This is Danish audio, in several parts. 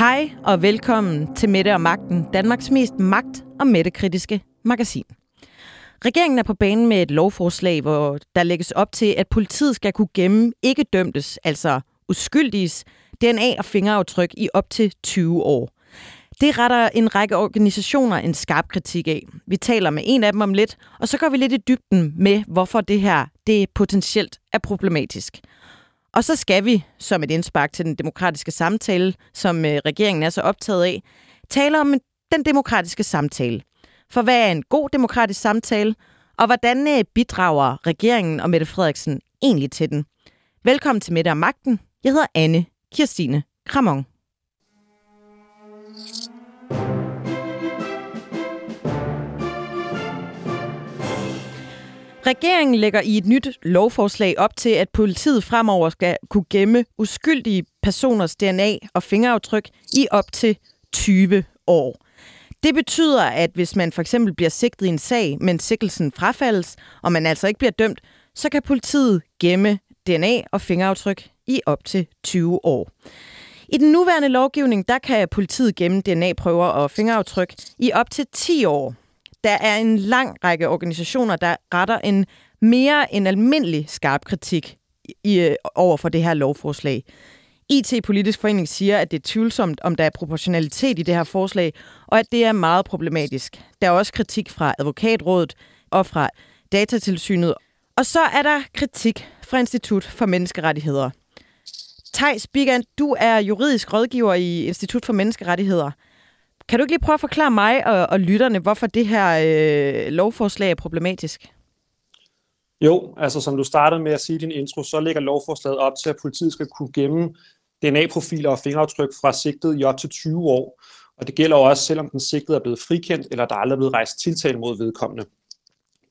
Hej og velkommen til Mette og Magten, Danmarks mest magt- og mættekritiske magasin. Regeringen er på banen med et lovforslag, hvor der lægges op til, at politiet skal kunne gemme ikke dømtes, altså uskyldiges, DNA og fingeraftryk i op til 20 år. Det retter en række organisationer en skarp kritik af. Vi taler med en af dem om lidt, og så går vi lidt i dybden med, hvorfor det her det potentielt er problematisk. Og så skal vi, som et indspark til den demokratiske samtale, som øh, regeringen er så optaget af, tale om den demokratiske samtale. For hvad er en god demokratisk samtale, og hvordan øh, bidrager regeringen og Mette Frederiksen egentlig til den? Velkommen til Mette og Magten. Jeg hedder Anne Kirstine Kramon. Regeringen lægger i et nyt lovforslag op til, at politiet fremover skal kunne gemme uskyldige personers DNA og fingeraftryk i op til 20 år. Det betyder, at hvis man for eksempel bliver sigtet i en sag, men sigtelsen frafaldes, og man altså ikke bliver dømt, så kan politiet gemme DNA og fingeraftryk i op til 20 år. I den nuværende lovgivning, der kan politiet gemme DNA-prøver og fingeraftryk i op til 10 år. Der er en lang række organisationer, der retter en mere end almindelig skarp kritik i, over for det her lovforslag. IT-politisk forening siger, at det er tvivlsomt, om der er proportionalitet i det her forslag, og at det er meget problematisk. Der er også kritik fra advokatrådet og fra datatilsynet. Og så er der kritik fra Institut for Menneskerettigheder. Thijs Bigand, du er juridisk rådgiver i Institut for Menneskerettigheder. Kan du ikke lige prøve at forklare mig og, og lytterne, hvorfor det her øh, lovforslag er problematisk? Jo, altså som du startede med at sige i din intro, så lægger lovforslaget op til, at politiet skal kunne gemme DNA-profiler og fingeraftryk fra sigtet i op til 20 år. Og det gælder også, selvom den sigtede er blevet frikendt, eller der aldrig er blevet rejst tiltale mod vedkommende.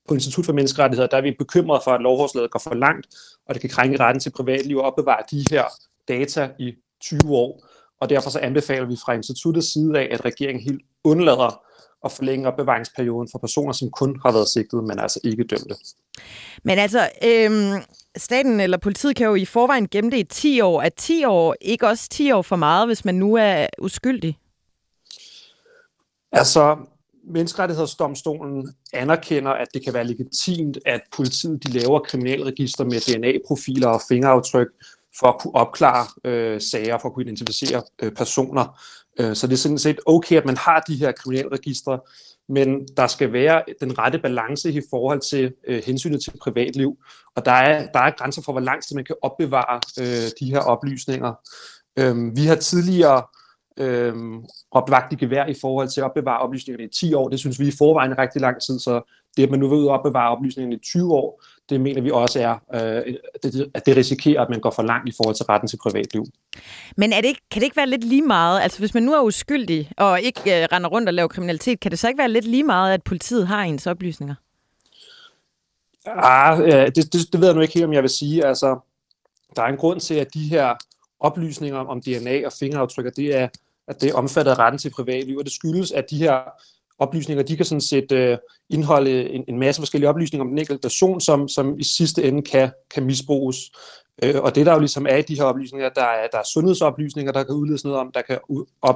På Institut for Menneskerettigheder der er vi bekymrede for, at lovforslaget går for langt, og det kan krænke retten til privatliv og opbevare de her data i 20 år. Og derfor så anbefaler vi fra instituttets side af, at regeringen helt undlader at forlænge opbevaringsperioden for personer, som kun har været sigtet, men altså ikke dømte. Men altså, øhm, staten eller politiet kan jo i forvejen gemme det i 10 år. Er 10 år ikke også 10 år for meget, hvis man nu er uskyldig? Altså, Menneskerettighedsdomstolen anerkender, at det kan være legitimt, at politiet de laver kriminalregister med DNA-profiler og fingeraftryk for at kunne opklare øh, sager, for at kunne identificere øh, personer. Øh, så det er sådan set okay, at man har de her kriminalregistre, men der skal være den rette balance i forhold til øh, hensynet til privatliv. Og der er, der er grænser for, hvor lang tid man kan opbevare øh, de her oplysninger. Øh, vi har tidligere øh, opvagt i gevær i forhold til at opbevare oplysningerne i 10 år. Det synes vi i forvejen er rigtig lang tid, så det, at man nu vil ud og opbevare oplysningerne i 20 år, det mener vi også er, øh, at det risikerer, at man går for langt i forhold til retten til privatliv. Men er det ikke, kan det ikke være lidt lige meget? Altså hvis man nu er uskyldig og ikke øh, render rundt og laver kriminalitet, kan det så ikke være lidt lige meget, at politiet har ens oplysninger? Ah, det, det, det ved jeg nu ikke helt, om jeg vil sige. Altså, der er en grund til, at de her oplysninger om DNA og fingeraftryk, det er, at det er retten til privatliv, og det skyldes, at de her oplysninger, de kan sådan set øh, indeholde en, en masse forskellige oplysninger om den enkelte person, som, som i sidste ende kan, kan misbruges. Øh, og det der jo ligesom er i de her oplysninger, der er, der er sundhedsoplysninger, der kan udledes noget om, der kan, op,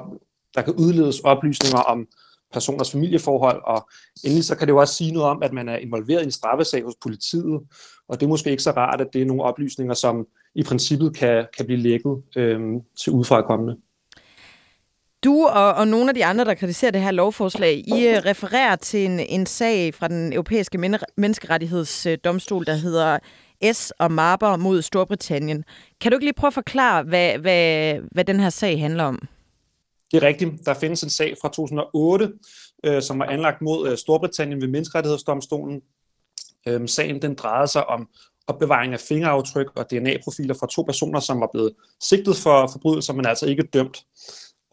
der kan udledes oplysninger om personers familieforhold, og endelig så kan det jo også sige noget om, at man er involveret i en straffesag hos politiet, og det er måske ikke så rart, at det er nogle oplysninger, som i princippet kan, kan blive lækket øh, til udefrakommende. Du og, og nogle af de andre, der kritiserer det her lovforslag, I øh, refererer til en, en sag fra den europæiske menneskerettighedsdomstol, der hedder S og Marber mod Storbritannien. Kan du ikke lige prøve at forklare, hvad, hvad, hvad den her sag handler om? Det er rigtigt. Der findes en sag fra 2008, øh, som var anlagt mod øh, Storbritannien ved menneskerettighedsdomstolen. Øh, sagen den drejede sig om opbevaring af fingeraftryk og DNA-profiler fra to personer, som var blevet sigtet for forbrydelser, men altså ikke dømt.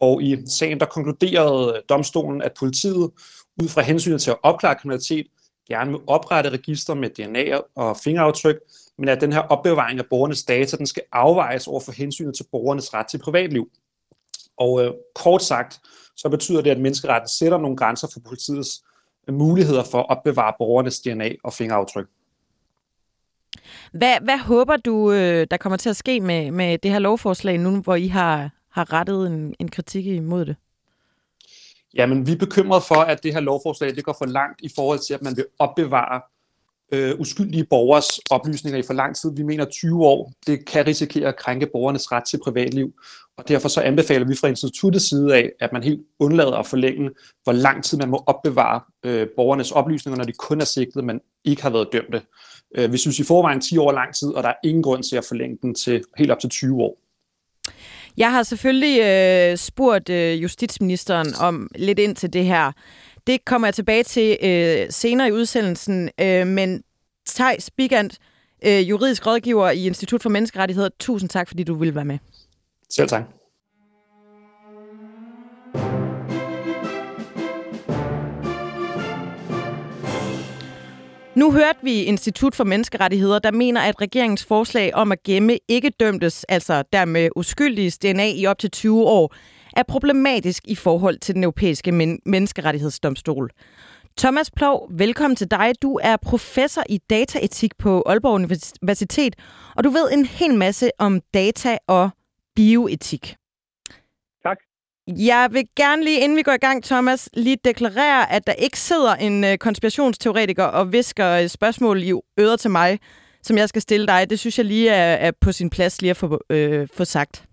Og i sagen der konkluderede domstolen, at politiet ud fra hensynet til at opklare kriminalitet gerne vil oprette register med DNA og fingeraftryk, men at den her opbevaring af borgernes data, den skal afvejes over for hensynet til borgernes ret til privatliv. Og øh, kort sagt, så betyder det, at menneskeretten sætter nogle grænser for politiets øh, muligheder for at opbevare borgernes DNA og fingeraftryk. Hvad, hvad håber du, øh, der kommer til at ske med, med det her lovforslag nu, hvor I har har rettet en, en kritik imod det. Jamen, vi er bekymrede for, at det her lovforslag det går for langt i forhold til, at man vil opbevare øh, uskyldige borgers oplysninger i for lang tid. Vi mener 20 år, det kan risikere at krænke borgernes ret til privatliv. Og derfor så anbefaler vi fra instituttets side af, at man helt undlader at forlænge, hvor lang tid man må opbevare øh, borgernes oplysninger, når de kun er sigtet, men ikke har været dømte. Øh, vi synes i forvejen 10 år er lang tid, og der er ingen grund til at forlænge den til helt op til 20 år. Jeg har selvfølgelig øh, spurgt øh, justitsministeren om lidt ind til det her. Det kommer jeg tilbage til øh, senere i udsendelsen, øh, men Thijs Bigant, øh, juridisk rådgiver i Institut for Menneskerettigheder, tusind tak, fordi du ville være med. Selv tak. Nu hørte vi Institut for Menneskerettigheder, der mener, at regeringens forslag om at gemme ikke dømtes, altså dermed uskyldige DNA i op til 20 år, er problematisk i forhold til den europæiske men- menneskerettighedsdomstol. Thomas Plov, velkommen til dig. Du er professor i dataetik på Aalborg Universitet, og du ved en hel masse om data og bioetik. Jeg vil gerne lige, inden vi går i gang, Thomas, lige deklarere, at der ikke sidder en øh, konspirationsteoretiker og visker øh, spørgsmål i øret til mig, som jeg skal stille dig. Det synes jeg lige er, er på sin plads lige at få, øh, få sagt.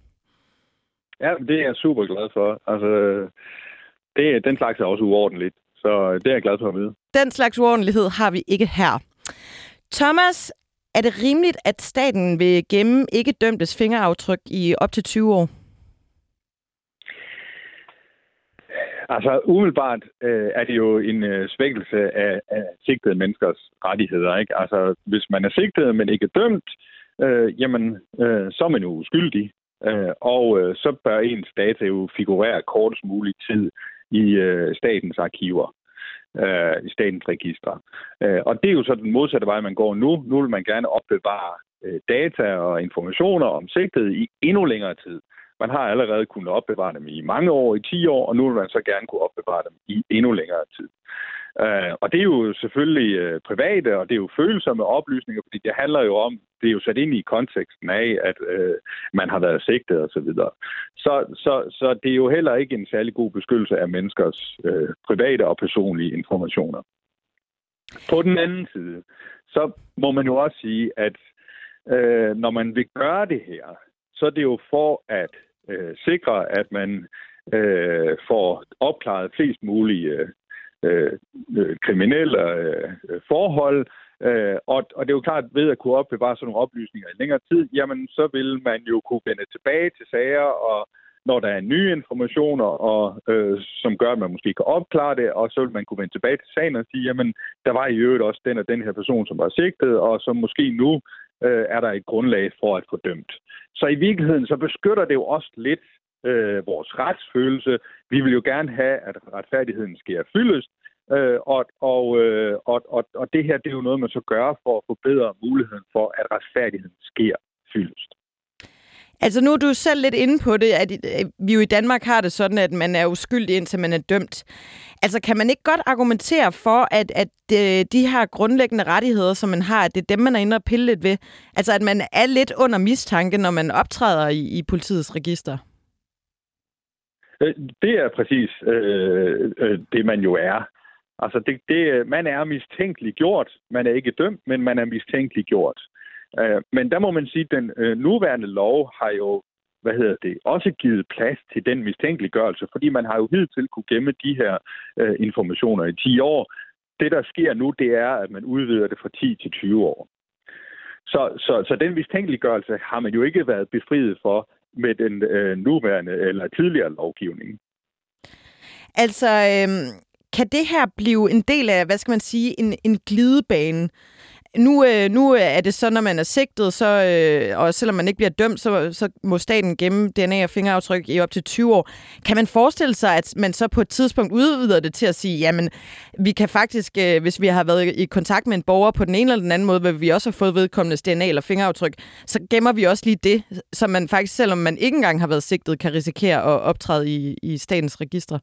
Ja, det er jeg super glad for. Altså, det, den slags er også uordentligt, så det er jeg glad for at vide. Den slags uordentlighed har vi ikke her. Thomas, er det rimeligt, at staten vil gemme ikke dømtes fingeraftryk i op til 20 år? Altså umiddelbart øh, er det jo en øh, svækkelse af, af sigtede menneskers rettigheder. Ikke? Altså hvis man er sigtet, men ikke dømt, øh, jamen øh, så er man jo uskyldig. Øh, og øh, så bør ens data jo figurere kortest mulig tid i øh, statens arkiver, øh, i statens registre. Øh, og det er jo så den modsatte vej, man går nu. Nu vil man gerne opbevare øh, data og informationer om sigtet i endnu længere tid. Man har allerede kunnet opbevare dem i mange år, i 10 år, og nu vil man så gerne kunne opbevare dem i endnu længere tid. Uh, og det er jo selvfølgelig uh, private, og det er jo følsomme oplysninger, fordi det handler jo om, det er jo sat ind i konteksten af, at uh, man har været sigtet osv. Så, videre. så, så, så det er jo heller ikke en særlig god beskyttelse af menneskers uh, private og personlige informationer. På den anden side, så må man jo også sige, at uh, når man vil gøre det her, så er det jo for at øh, sikre, at man øh, får opklaret flest mulige øh, øh, kriminelle øh, forhold. Øh, og, og det er jo klart, at ved at kunne opbevare sådan nogle oplysninger i længere tid, jamen så vil man jo kunne vende tilbage til sager, og når der er nye informationer, og, øh, som gør, at man måske kan opklare det, og så vil man kunne vende tilbage til sagen og sige, jamen der var i øvrigt også den og den her person, som var sigtet, og som måske nu øh, er der et grundlag for at få dømt. Så i virkeligheden, så beskytter det jo også lidt øh, vores retsfølelse. Vi vil jo gerne have, at retfærdigheden sker fyldest, øh, og, og, øh, og, og, og det her det er jo noget, man så gør for at forbedre muligheden for, at retfærdigheden sker fyldest. Altså nu er du selv lidt inde på det, at øh, vi jo i Danmark har det sådan, at man er uskyldig indtil man er dømt. Altså kan man ikke godt argumentere for, at, at øh, de her grundlæggende rettigheder, som man har, at det er dem, man er inde og pille lidt ved? Altså at man er lidt under mistanke, når man optræder i, i politiets register? Øh, det er præcis øh, øh, det, man jo er. Altså, det, det, man er mistænkeligt gjort. Man er ikke dømt, men man er mistænkeligt gjort. Øh, men der må man sige, at den øh, nuværende lov har jo hvad hedder det, også givet plads til den mistænkeliggørelse, fordi man har jo hidtil kunne gemme de her øh, informationer i 10 år. Det, der sker nu, det er, at man udvider det fra 10 til 20 år. Så, så, så den mistænkeliggørelse har man jo ikke været befriet for med den øh, nuværende eller tidligere lovgivning. Altså, øh, kan det her blive en del af, hvad skal man sige, en, en glidebane? Nu, øh, nu er det så, når man er sigtet, så, øh, og selvom man ikke bliver dømt, så, så må staten gemme DNA og fingeraftryk i op til 20 år. Kan man forestille sig, at man så på et tidspunkt udvider det til at sige, jamen, vi kan faktisk, øh, hvis vi har været i kontakt med en borger på den ene eller den anden måde, hvor vi også har fået vedkommende DNA eller fingeraftryk, så gemmer vi også lige det, så man faktisk, selvom man ikke engang har været sigtet, kan risikere at optræde i, i statens registre?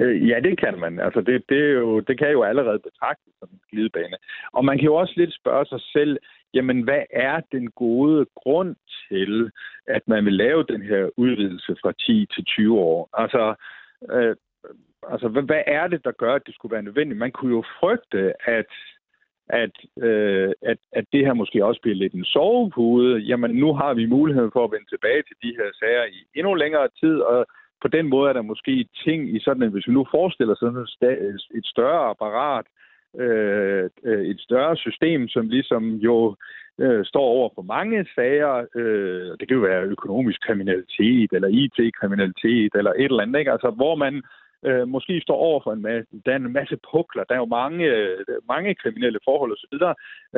Øh, ja, det kan man. Altså, det, det, er jo, det kan jo allerede betragtes som en glidebane. Og man kan jo også lidt spørge sig selv, jamen hvad er den gode grund til, at man vil lave den her udvidelse fra 10 til 20 år? Altså, øh, altså hvad, hvad er det, der gør, at det skulle være nødvendigt? Man kunne jo frygte, at at, øh, at, at det her måske også bliver lidt en sovepude. Jamen, nu har vi mulighed for at vende tilbage til de her sager i endnu længere tid, og på den måde er der måske ting i sådan, at hvis vi nu forestiller sådan et større apparat, øh, øh, et større system, som ligesom jo øh, står over for mange sager. Øh, det kan jo være økonomisk kriminalitet, eller IT-kriminalitet, eller et eller andet, ikke? Altså, hvor man øh, måske står over for en masse, der er en masse pukler, der er jo mange, øh, mange kriminelle forhold osv.,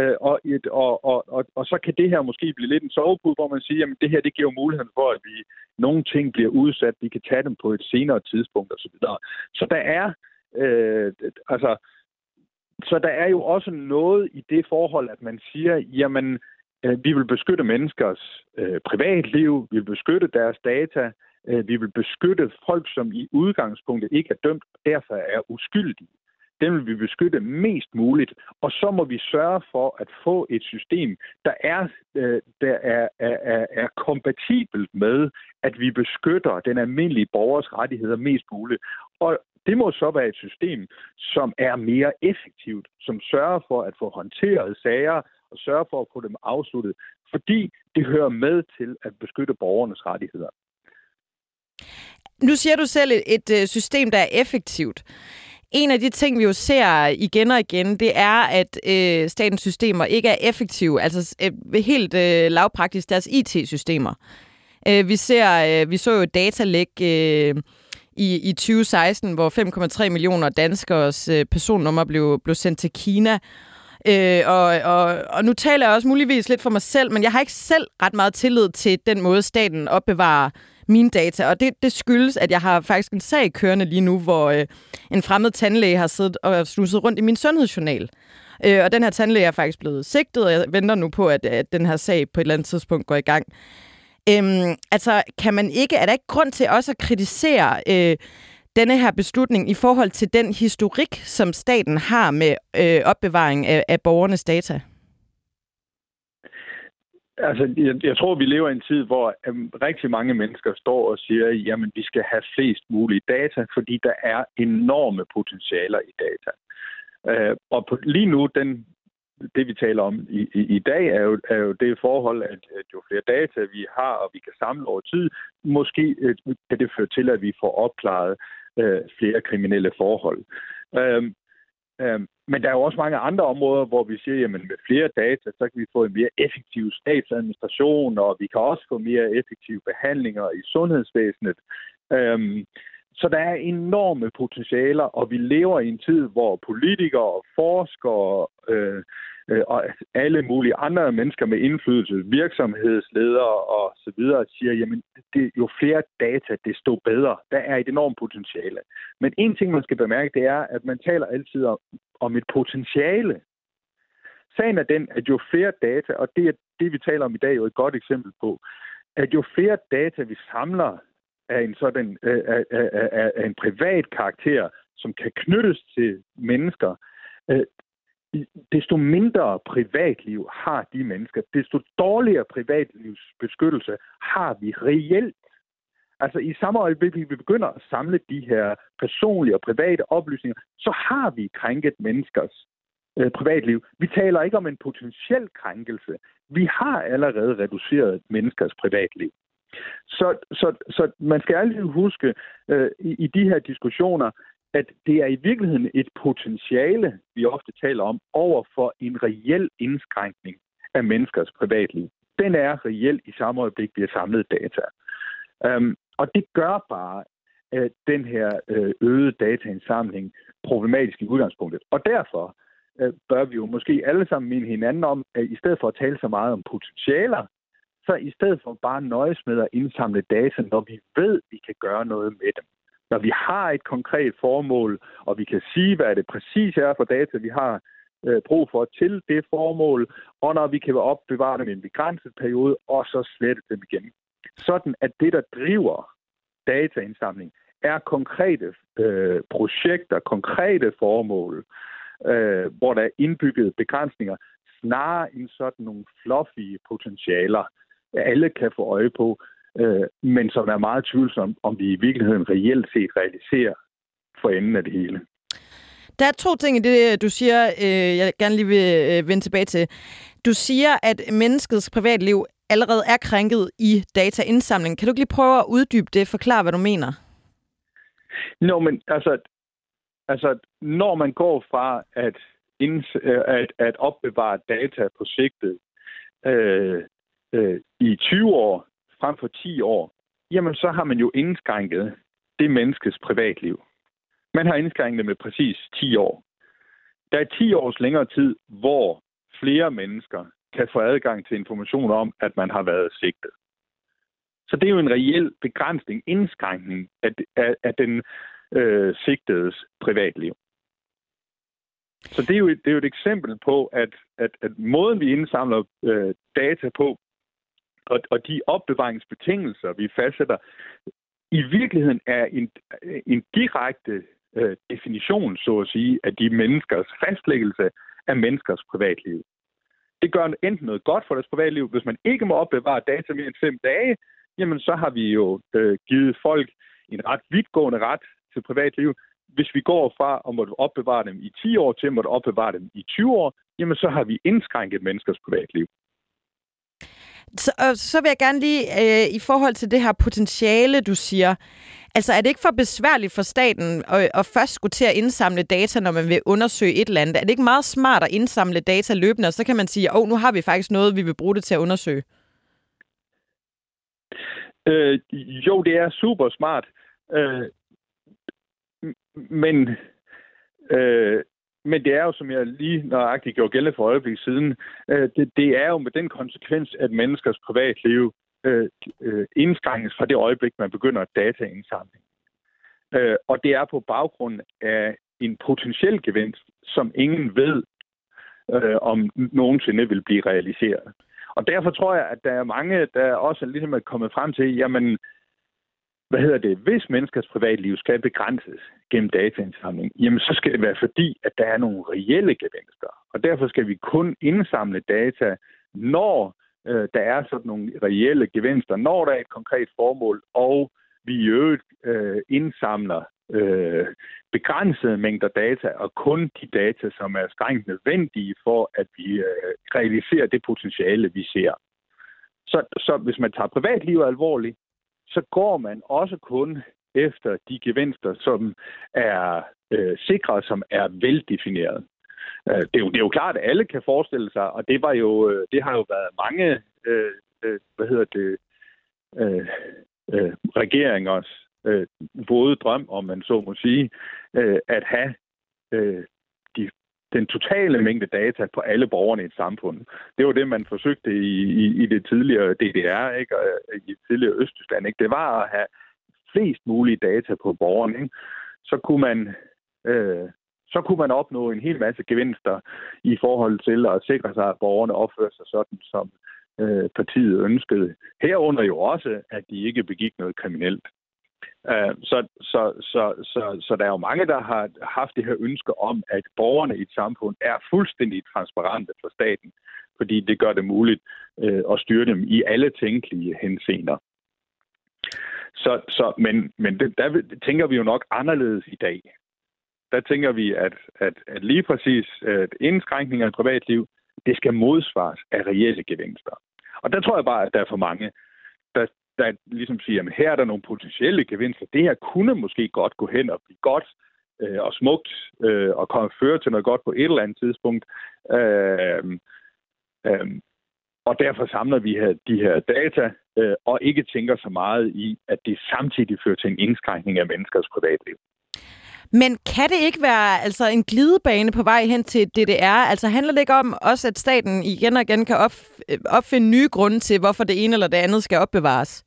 øh, og, et, og, og, og, og så kan det her måske blive lidt en sovepude, hvor man siger, at det her det giver muligheden for, at vi nogle ting bliver udsat, vi kan tage dem på et senere tidspunkt osv. Så, så der er, øh, altså, så der er jo også noget i det forhold, at man siger, jamen, øh, vi vil beskytte menneskers øh, privatliv, vi vil beskytte deres data, Øh, vi vil beskytte folk, som i udgangspunktet ikke er dømt, og derfor er uskyldige. Dem vil vi beskytte mest muligt, og så må vi sørge for at få et system, der er, øh, der er, er, er kompatibelt med, at vi beskytter den almindelige borgers rettigheder mest muligt. Og det må så være et system, som er mere effektivt, som sørger for at få håndteret sager og sørge for at få dem afsluttet, fordi det hører med til at beskytte borgernes rettigheder. Nu siger du selv et, et øh, system, der er effektivt. En af de ting, vi jo ser igen og igen, det er, at øh, statens systemer ikke er effektive. Altså øh, helt øh, lavpraktisk deres IT-systemer. Øh, vi ser, øh, vi så jo datalæg øh, i, i 2016, hvor 5,3 millioner danskers øh, personnummer blev, blev sendt til Kina. Øh, og, og, og nu taler jeg også muligvis lidt for mig selv, men jeg har ikke selv ret meget tillid til den måde, staten opbevarer mine data. Og det, det skyldes, at jeg har faktisk en sag kørende lige nu, hvor øh, en fremmed tandlæge har siddet og snuset rundt i min sundhedsjournal. Øh, og den her tandlæge er faktisk blevet sigtet, og jeg venter nu på, at, at den her sag på et eller andet tidspunkt går i gang. Øhm, altså, kan man ikke, er der ikke grund til også at kritisere øh, denne her beslutning i forhold til den historik, som staten har med øh, opbevaring af, af borgernes data? Altså, jeg, jeg tror, vi lever i en tid, hvor øhm, rigtig mange mennesker står og siger, jamen, vi skal have flest mulige data, fordi der er enorme potentialer i data. Øh, og på, lige nu, den, det vi taler om i, i, i dag, er jo, er jo det forhold, at, at jo flere data vi har, og vi kan samle over tid, måske øh, kan det føre til, at vi får opklaret øh, flere kriminelle forhold. Øh, Øhm, men der er jo også mange andre områder, hvor vi siger, jamen med flere data, så kan vi få en mere effektiv statsadministration, og vi kan også få mere effektive behandlinger i sundhedsvæsenet. Øhm, så der er enorme potentialer, og vi lever i en tid, hvor politikere og forskere øh, øh, Øh, og alle mulige andre mennesker med indflydelse, virksomhedsledere og så videre, siger, jamen det, jo flere data, desto bedre. Der er et enormt potentiale. Men en ting, man skal bemærke, det er, at man taler altid om, om et potentiale. Sagen er den, at jo flere data, og det er det, vi taler om i dag, jo et godt eksempel på, at jo flere data, vi samler af en sådan øh, af, af, af, af en privat karakter, som kan knyttes til mennesker, øh, desto mindre privatliv har de mennesker, desto dårligere privatlivsbeskyttelse har vi reelt. Altså i samme øjeblik, vi begynder at samle de her personlige og private oplysninger, så har vi krænket menneskers øh, privatliv. Vi taler ikke om en potentiel krænkelse. Vi har allerede reduceret menneskers privatliv. Så, så, så man skal altid huske øh, i, i de her diskussioner, at det er i virkeligheden et potentiale, vi ofte taler om, over for en reel indskrænkning af menneskers privatliv. Den er reelt i samme øjeblik, vi har samlet data. Um, og det gør bare at den her øh, øgede dataindsamling problematisk i udgangspunktet. Og derfor øh, bør vi jo måske alle sammen minde hinanden om, at i stedet for at tale så meget om potentialer, så i stedet for bare nøjes med at indsamle data, når vi ved, at vi kan gøre noget med dem når vi har et konkret formål, og vi kan sige, hvad det præcis er for data, vi har øh, brug for til det formål, og når vi kan opbevare dem i en begrænset periode, og så slette dem igen. Sådan at det, der driver dataindsamling, er konkrete øh, projekter, konkrete formål, øh, hvor der er indbygget begrænsninger, snarere end sådan nogle fluffy potentialer, alle kan få øje på, øh, men som er meget tvivlsomt, om vi i virkeligheden reelt set realiserer for enden af det hele. Der er to ting i det, du siger, øh, jeg gerne lige vil øh, vende tilbage til. Du siger, at menneskets privatliv allerede er krænket i dataindsamling. Kan du ikke lige prøve at uddybe det? Forklare, hvad du mener. Nå, men altså, altså når man går fra at, inds, øh, at, at opbevare data på sigtet øh, øh, i 20 år frem for 10 år, jamen så har man jo indskrænket det menneskes privatliv. Man har indskrænket det med præcis 10 år. Der er 10 års længere tid, hvor flere mennesker kan få adgang til information om, at man har været sigtet. Så det er jo en reel begrænsning, indskrænkning af, af, af den øh, sigtedes privatliv. Så det er jo, det er jo et eksempel på, at, at, at måden, vi indsamler øh, data på, og, og de opbevaringsbetingelser, vi fastsætter, i virkeligheden er en, en direkte øh, definition, så at sige, af de menneskers fastlæggelse af menneskers privatliv. Det gør enten noget godt for deres privatliv. Hvis man ikke må opbevare data mere end fem dage, jamen så har vi jo øh, givet folk en ret vidtgående ret til privatliv. Hvis vi går fra at måtte opbevare dem i 10 år til at måtte opbevare dem i 20 år, jamen så har vi indskrænket menneskers privatliv. Så, så vil jeg gerne lige, øh, i forhold til det her potentiale, du siger, altså er det ikke for besværligt for staten at, at først skulle til at indsamle data, når man vil undersøge et eller andet? Er det ikke meget smart at indsamle data løbende, og så kan man sige, åh, oh, nu har vi faktisk noget, vi vil bruge det til at undersøge? Øh, jo, det er super smart. Øh, men øh, men det er jo, som jeg lige nøjagtigt gjorde gældende for øjeblik siden, øh, det, det er jo med den konsekvens, at menneskers privatliv øh, øh indskrænkes fra det øjeblik, man begynder dataindsamling. Øh, og det er på baggrund af en potentiel gevinst, som ingen ved, øh, om nogensinde vil blive realiseret. Og derfor tror jeg, at der er mange, der også ligesom er kommet frem til, jamen, hvad hedder det, hvis menneskers privatliv skal begrænses gennem dataindsamling, jamen så skal det være fordi, at der er nogle reelle gevinster. Og derfor skal vi kun indsamle data, når øh, der er sådan nogle reelle gevinster, når der er et konkret formål, og vi i øvrigt øh, indsamler øh, begrænsede mængder data, og kun de data, som er strengt nødvendige for, at vi øh, realiserer det potentiale, vi ser. Så, så hvis man tager privatlivet alvorligt, så går man også kun efter de gevinster, som er øh, sikre, som er veldefineret. Øh, det, er jo, det er jo klart, at alle kan forestille sig, og det var jo, øh, det har jo været mange, øh, øh, hvad hedder det, øh, øh, regeringers øh, våde drøm, om man så må sige, øh, at have øh, den totale mængde data på alle borgerne i et samfund. Det var det, man forsøgte i, i, i det tidligere DDR, ikke? Og øh, i det tidligere Østtyskland. Ikke? Det var at have flest mulige data på borgerne. Ikke? Så kunne man øh, så kunne man opnå en hel masse gevinster i forhold til at sikre sig, at borgerne opfører sig sådan, som øh, partiet ønskede. Herunder jo også, at de ikke begik noget kriminelt. Øh, så, så, så, så, så der er jo mange, der har haft det her ønske om, at borgerne i et samfund er fuldstændig transparente for staten, fordi det gør det muligt øh, at styre dem i alle tænkelige henseender. Så, så, men men det, der tænker vi jo nok anderledes i dag. Der tænker vi, at, at, at lige præcis at indskrænkninger af privatliv, det skal modsvares af reelle gevinster. Og der tror jeg bare, at der er for mange, der, der ligesom siger, at her er der nogle potentielle gevinster. Det her kunne måske godt gå hen og blive godt øh, og smukt øh, og komme føre til noget godt på et eller andet tidspunkt. Øh, øh, og derfor samler vi her, de her data øh, og ikke tænker så meget i, at det samtidig fører til en indskrænkning af menneskers privatliv. Men kan det ikke være altså en glidebane på vej hen til DDR? Altså handler det ikke om også, at staten igen og igen kan opf- øh, opfinde nye grunde til, hvorfor det ene eller det andet skal opbevares?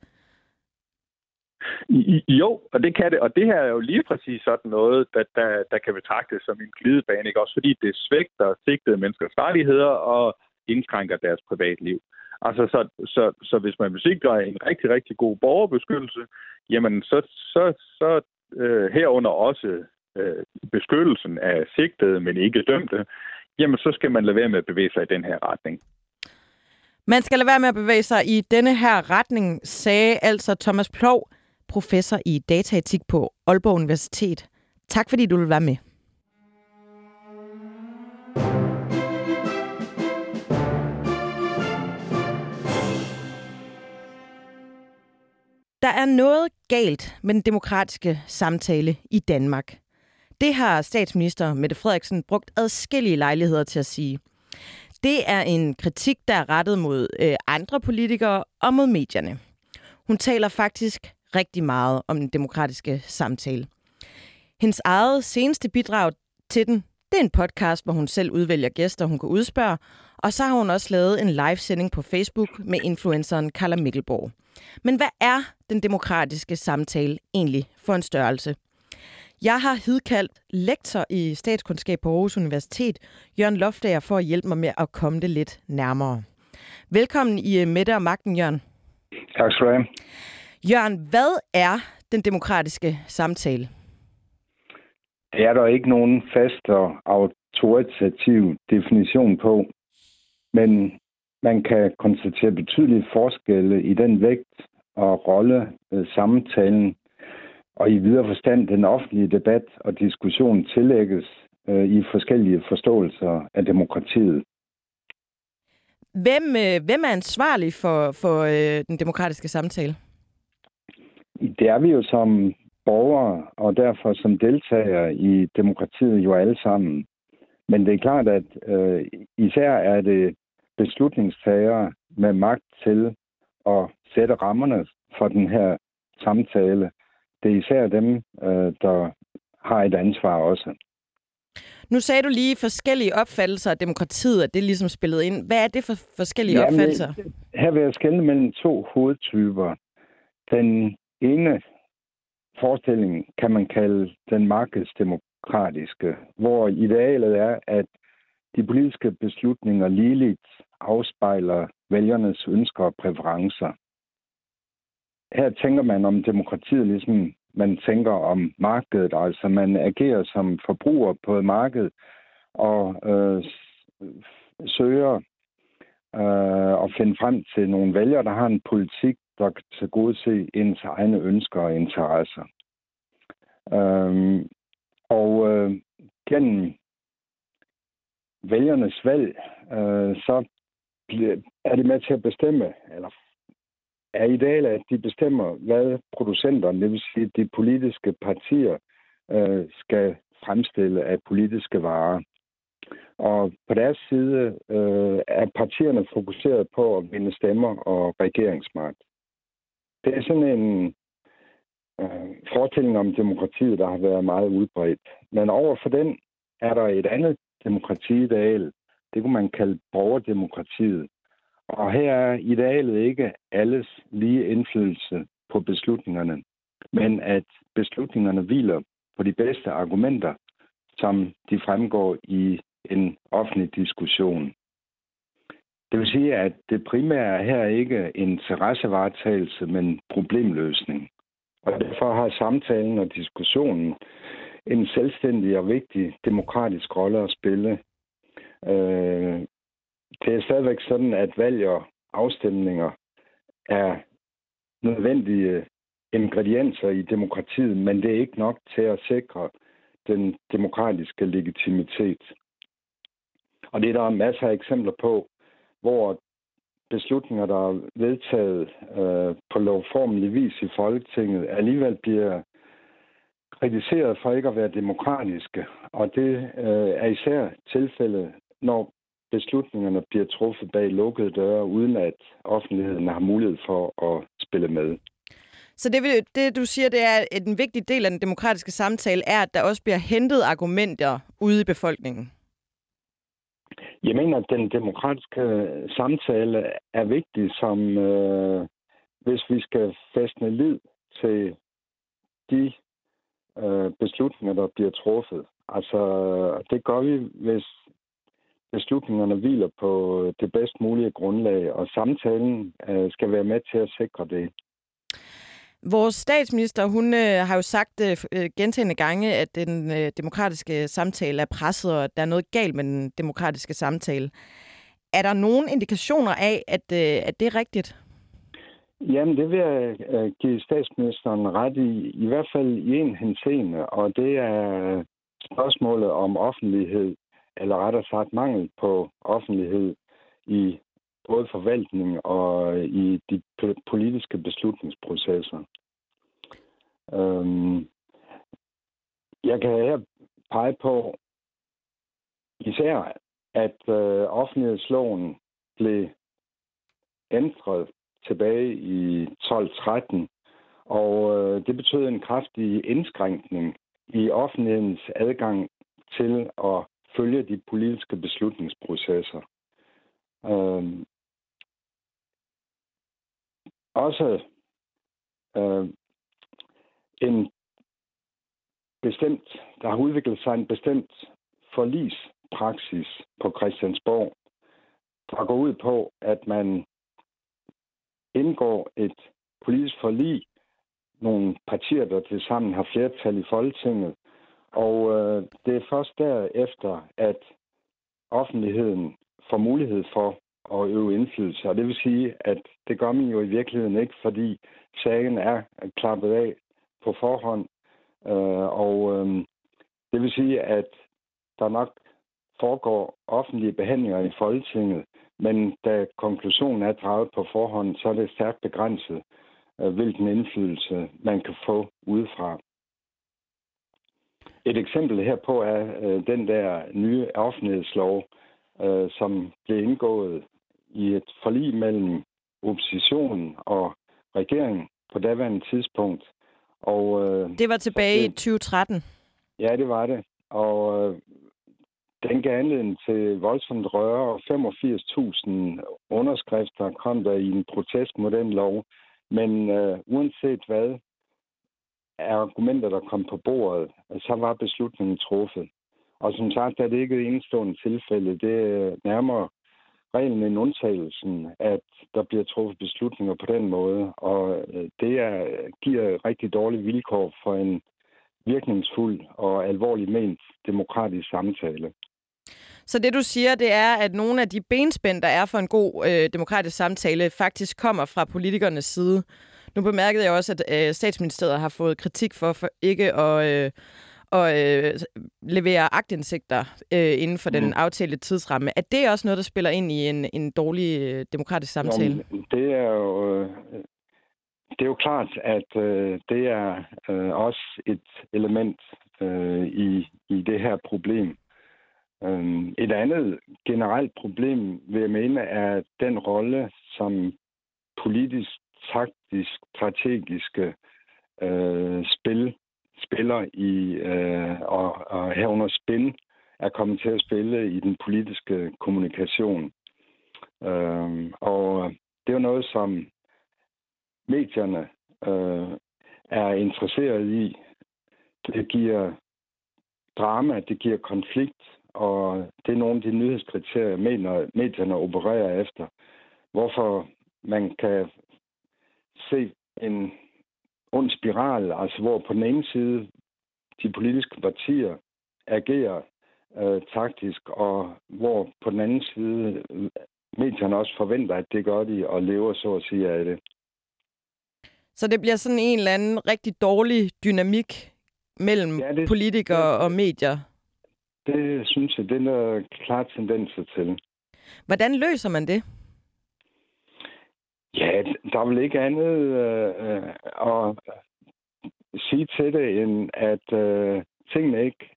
Jo, og det kan det. Og det her er jo lige præcis sådan noget, der, der, der kan betragtes som en glidebane, ikke? også fordi det svægter sigtede menneskers rettigheder og indskrænker deres privatliv. Altså, så, så, så hvis man vil sikre en rigtig, rigtig god borgerbeskyttelse, jamen så, så, så øh, herunder også øh, beskyttelsen af sigtede, men ikke dømte, jamen så skal man lade være med at bevæge sig i den her retning. Man skal lade være med at bevæge sig i denne her retning, sagde altså Thomas Plov, professor i dataetik på Aalborg Universitet. Tak fordi du vil være med. Der er noget galt med den demokratiske samtale i Danmark. Det har statsminister Mette Frederiksen brugt adskillige lejligheder til at sige. Det er en kritik, der er rettet mod øh, andre politikere og mod medierne. Hun taler faktisk rigtig meget om den demokratiske samtale. Hendes eget seneste bidrag til den, det er en podcast, hvor hun selv udvælger gæster, hun kan udspørge, og så har hun også lavet en livesending på Facebook med influenceren Carla Mikkelborg. Men hvad er den demokratiske samtale egentlig for en størrelse? Jeg har hidkaldt lektor i statskundskab på Aarhus Universitet, Jørgen Loftager, for at hjælpe mig med at komme det lidt nærmere. Velkommen i øh, Mette og Magten, Jørgen. Tak skal du have. Jørgen, hvad er den demokratiske samtale? Det er der ikke nogen fast og autoritativ definition på, men man kan konstatere betydelige forskelle i den vægt og rolle øh, samtalen og i videre forstand den offentlige debat og diskussion tillægges øh, i forskellige forståelser af demokratiet. Hvem, øh, hvem er ansvarlig for, for øh, den demokratiske samtale? Det er vi jo som borgere, og derfor som deltagere i demokratiet jo alle sammen. Men det er klart, at øh, især er det beslutningstagere med magt til at sætte rammerne for den her samtale. Det er især dem, øh, der har et ansvar også. Nu sagde du lige forskellige opfattelser af demokratiet, at det ligesom spillet ind. Hvad er det for forskellige Jamen, opfattelser? Her vil jeg skelne mellem to hovedtyper. Den ene forestilling kan man kalde den markedsdemokratiske, hvor idealet er, at de politiske beslutninger ligeligt afspejler vælgernes ønsker og præferencer. Her tænker man om demokratiet, ligesom man tænker om markedet. Altså man agerer som forbruger på et marked og øh, søger øh, at finde frem til nogle vælgere, der har en politik, der kan tilgodese ens egne ønsker og interesser. Øh, og øh, gennem vælgernes valg, øh, så er det med til at bestemme, eller er idealet, at de bestemmer, hvad producenterne, det vil sige de politiske partier, øh, skal fremstille af politiske varer. Og på deres side øh, er partierne fokuseret på at vinde stemmer og regeringsmagt. Det er sådan en øh, fortælling om demokratiet, der har været meget udbredt. Men over for den er der et andet demokratiideal. Det kunne man kalde borgerdemokratiet. Og her er idealet ikke alles lige indflydelse på beslutningerne, men at beslutningerne hviler på de bedste argumenter, som de fremgår i en offentlig diskussion. Det vil sige, at det primære er her ikke interessevaretagelse, men problemløsning. Og derfor har samtalen og diskussionen en selvstændig og vigtig demokratisk rolle at spille. Øh, det er stadigvæk sådan, at valg og afstemninger er nødvendige ingredienser i demokratiet, men det er ikke nok til at sikre den demokratiske legitimitet. Og det er der masser af eksempler på, hvor beslutninger, der er vedtaget øh, på lovformelig vis i Folketinget, alligevel bliver kritiseret for ikke at være demokratiske. Og det øh, er især tilfældet, når beslutningerne bliver truffet bag lukkede døre, uden at offentligheden har mulighed for at spille med. Så det, det, du siger, det er, at en vigtig del af den demokratiske samtale er, at der også bliver hentet argumenter ude i befolkningen. Jeg mener, at den demokratiske samtale er vigtig, som øh, hvis vi skal fæstne lid til de øh, beslutninger, der bliver truffet. Altså, det gør vi, hvis beslutningerne hviler på det bedst mulige grundlag, og samtalen øh, skal være med til at sikre det. Vores statsminister, hun øh, har jo sagt øh, øh, gentagende gange, at den øh, demokratiske samtale er presset, og at der er noget galt med den demokratiske samtale. Er der nogen indikationer af, at, øh, at det er rigtigt? Jamen, det vil jeg øh, give statsministeren ret i, i hvert fald i en henseende, og det er spørgsmålet om offentlighed, eller rettere sagt mangel på offentlighed i både forvaltning og i de politiske beslutningsprocesser. Øhm, jeg kan her pege på især, at øh, offentlighedsloven blev ændret tilbage i 1213, og øh, det betød en kraftig indskrænkning i offentlighedens adgang til at følge de politiske beslutningsprocesser. Øh, også øh, en bestemt, der har udviklet sig en bestemt forlispraksis på Christiansborg, der går ud på, at man indgår et politisk forlig, nogle partier, der til sammen har flertal i Folketinget, og øh, det er først derefter, at offentligheden får mulighed for at øve indflydelse. Og det vil sige, at det gør man jo i virkeligheden ikke, fordi sagen er klappet af på forhånd. Øh, og øh, det vil sige, at der nok foregår offentlige behandlinger i Folketinget, men da konklusionen er draget på forhånd, så er det stærkt begrænset, øh, hvilken indflydelse man kan få udefra. Et eksempel herpå er øh, den der nye offentlighedslov, øh, som blev indgået i et forlig mellem oppositionen og regeringen på daværende tidspunkt. Og, øh, det var tilbage det, i 2013? Ja, det var det. Og øh, den gav anledning til voldsomt røre, og 85.000 underskrifter kom der i en protest mod den lov. Men øh, uanset hvad argumenter, der kom på bordet, så var beslutningen truffet. Og som sagt er det ikke et enestående tilfælde. Det er nærmere reglen end undtagelsen, at der bliver truffet beslutninger på den måde. Og øh, det er, giver rigtig dårlige vilkår for en virkningsfuld og alvorlig ment demokratisk samtale. Så det du siger, det er, at nogle af de benspænd, der er for en god øh, demokratisk samtale, faktisk kommer fra politikernes side. Nu bemærkede jeg også, at øh, statsministeriet har fået kritik for, for ikke at, øh, at øh, levere agtindsigter øh, inden for mm. den aftalte tidsramme. Er det også noget, der spiller ind i en, en dårlig øh, demokratisk samtale? Jamen, det er jo... Øh, det er jo klart, at øh, det er øh, også et element øh, i, i det her problem. Øh, et andet generelt problem, vil jeg mene, er den rolle, som politisk, taktisk, strategiske øh, spil spiller i, øh, og, og herunder spin, er kommet til at spille i den politiske kommunikation. Øh, og det er jo noget, som medierne øh, er interesseret i. Det giver drama, det giver konflikt, og det er nogle af de nyhedskriterier, mener, medierne opererer efter. Hvorfor man kan se en ond spiral, altså hvor på den ene side de politiske partier agerer øh, taktisk, og hvor på den anden side medierne også forventer, at det gør de, og lever så at sige af det. Så det bliver sådan en eller anden rigtig dårlig dynamik mellem ja, det, politikere det, og medier? Det synes jeg, det er klart tendenser til. Hvordan løser man det? Ja, der er vel ikke andet øh, øh, at sige til det, end at øh, tingene ikke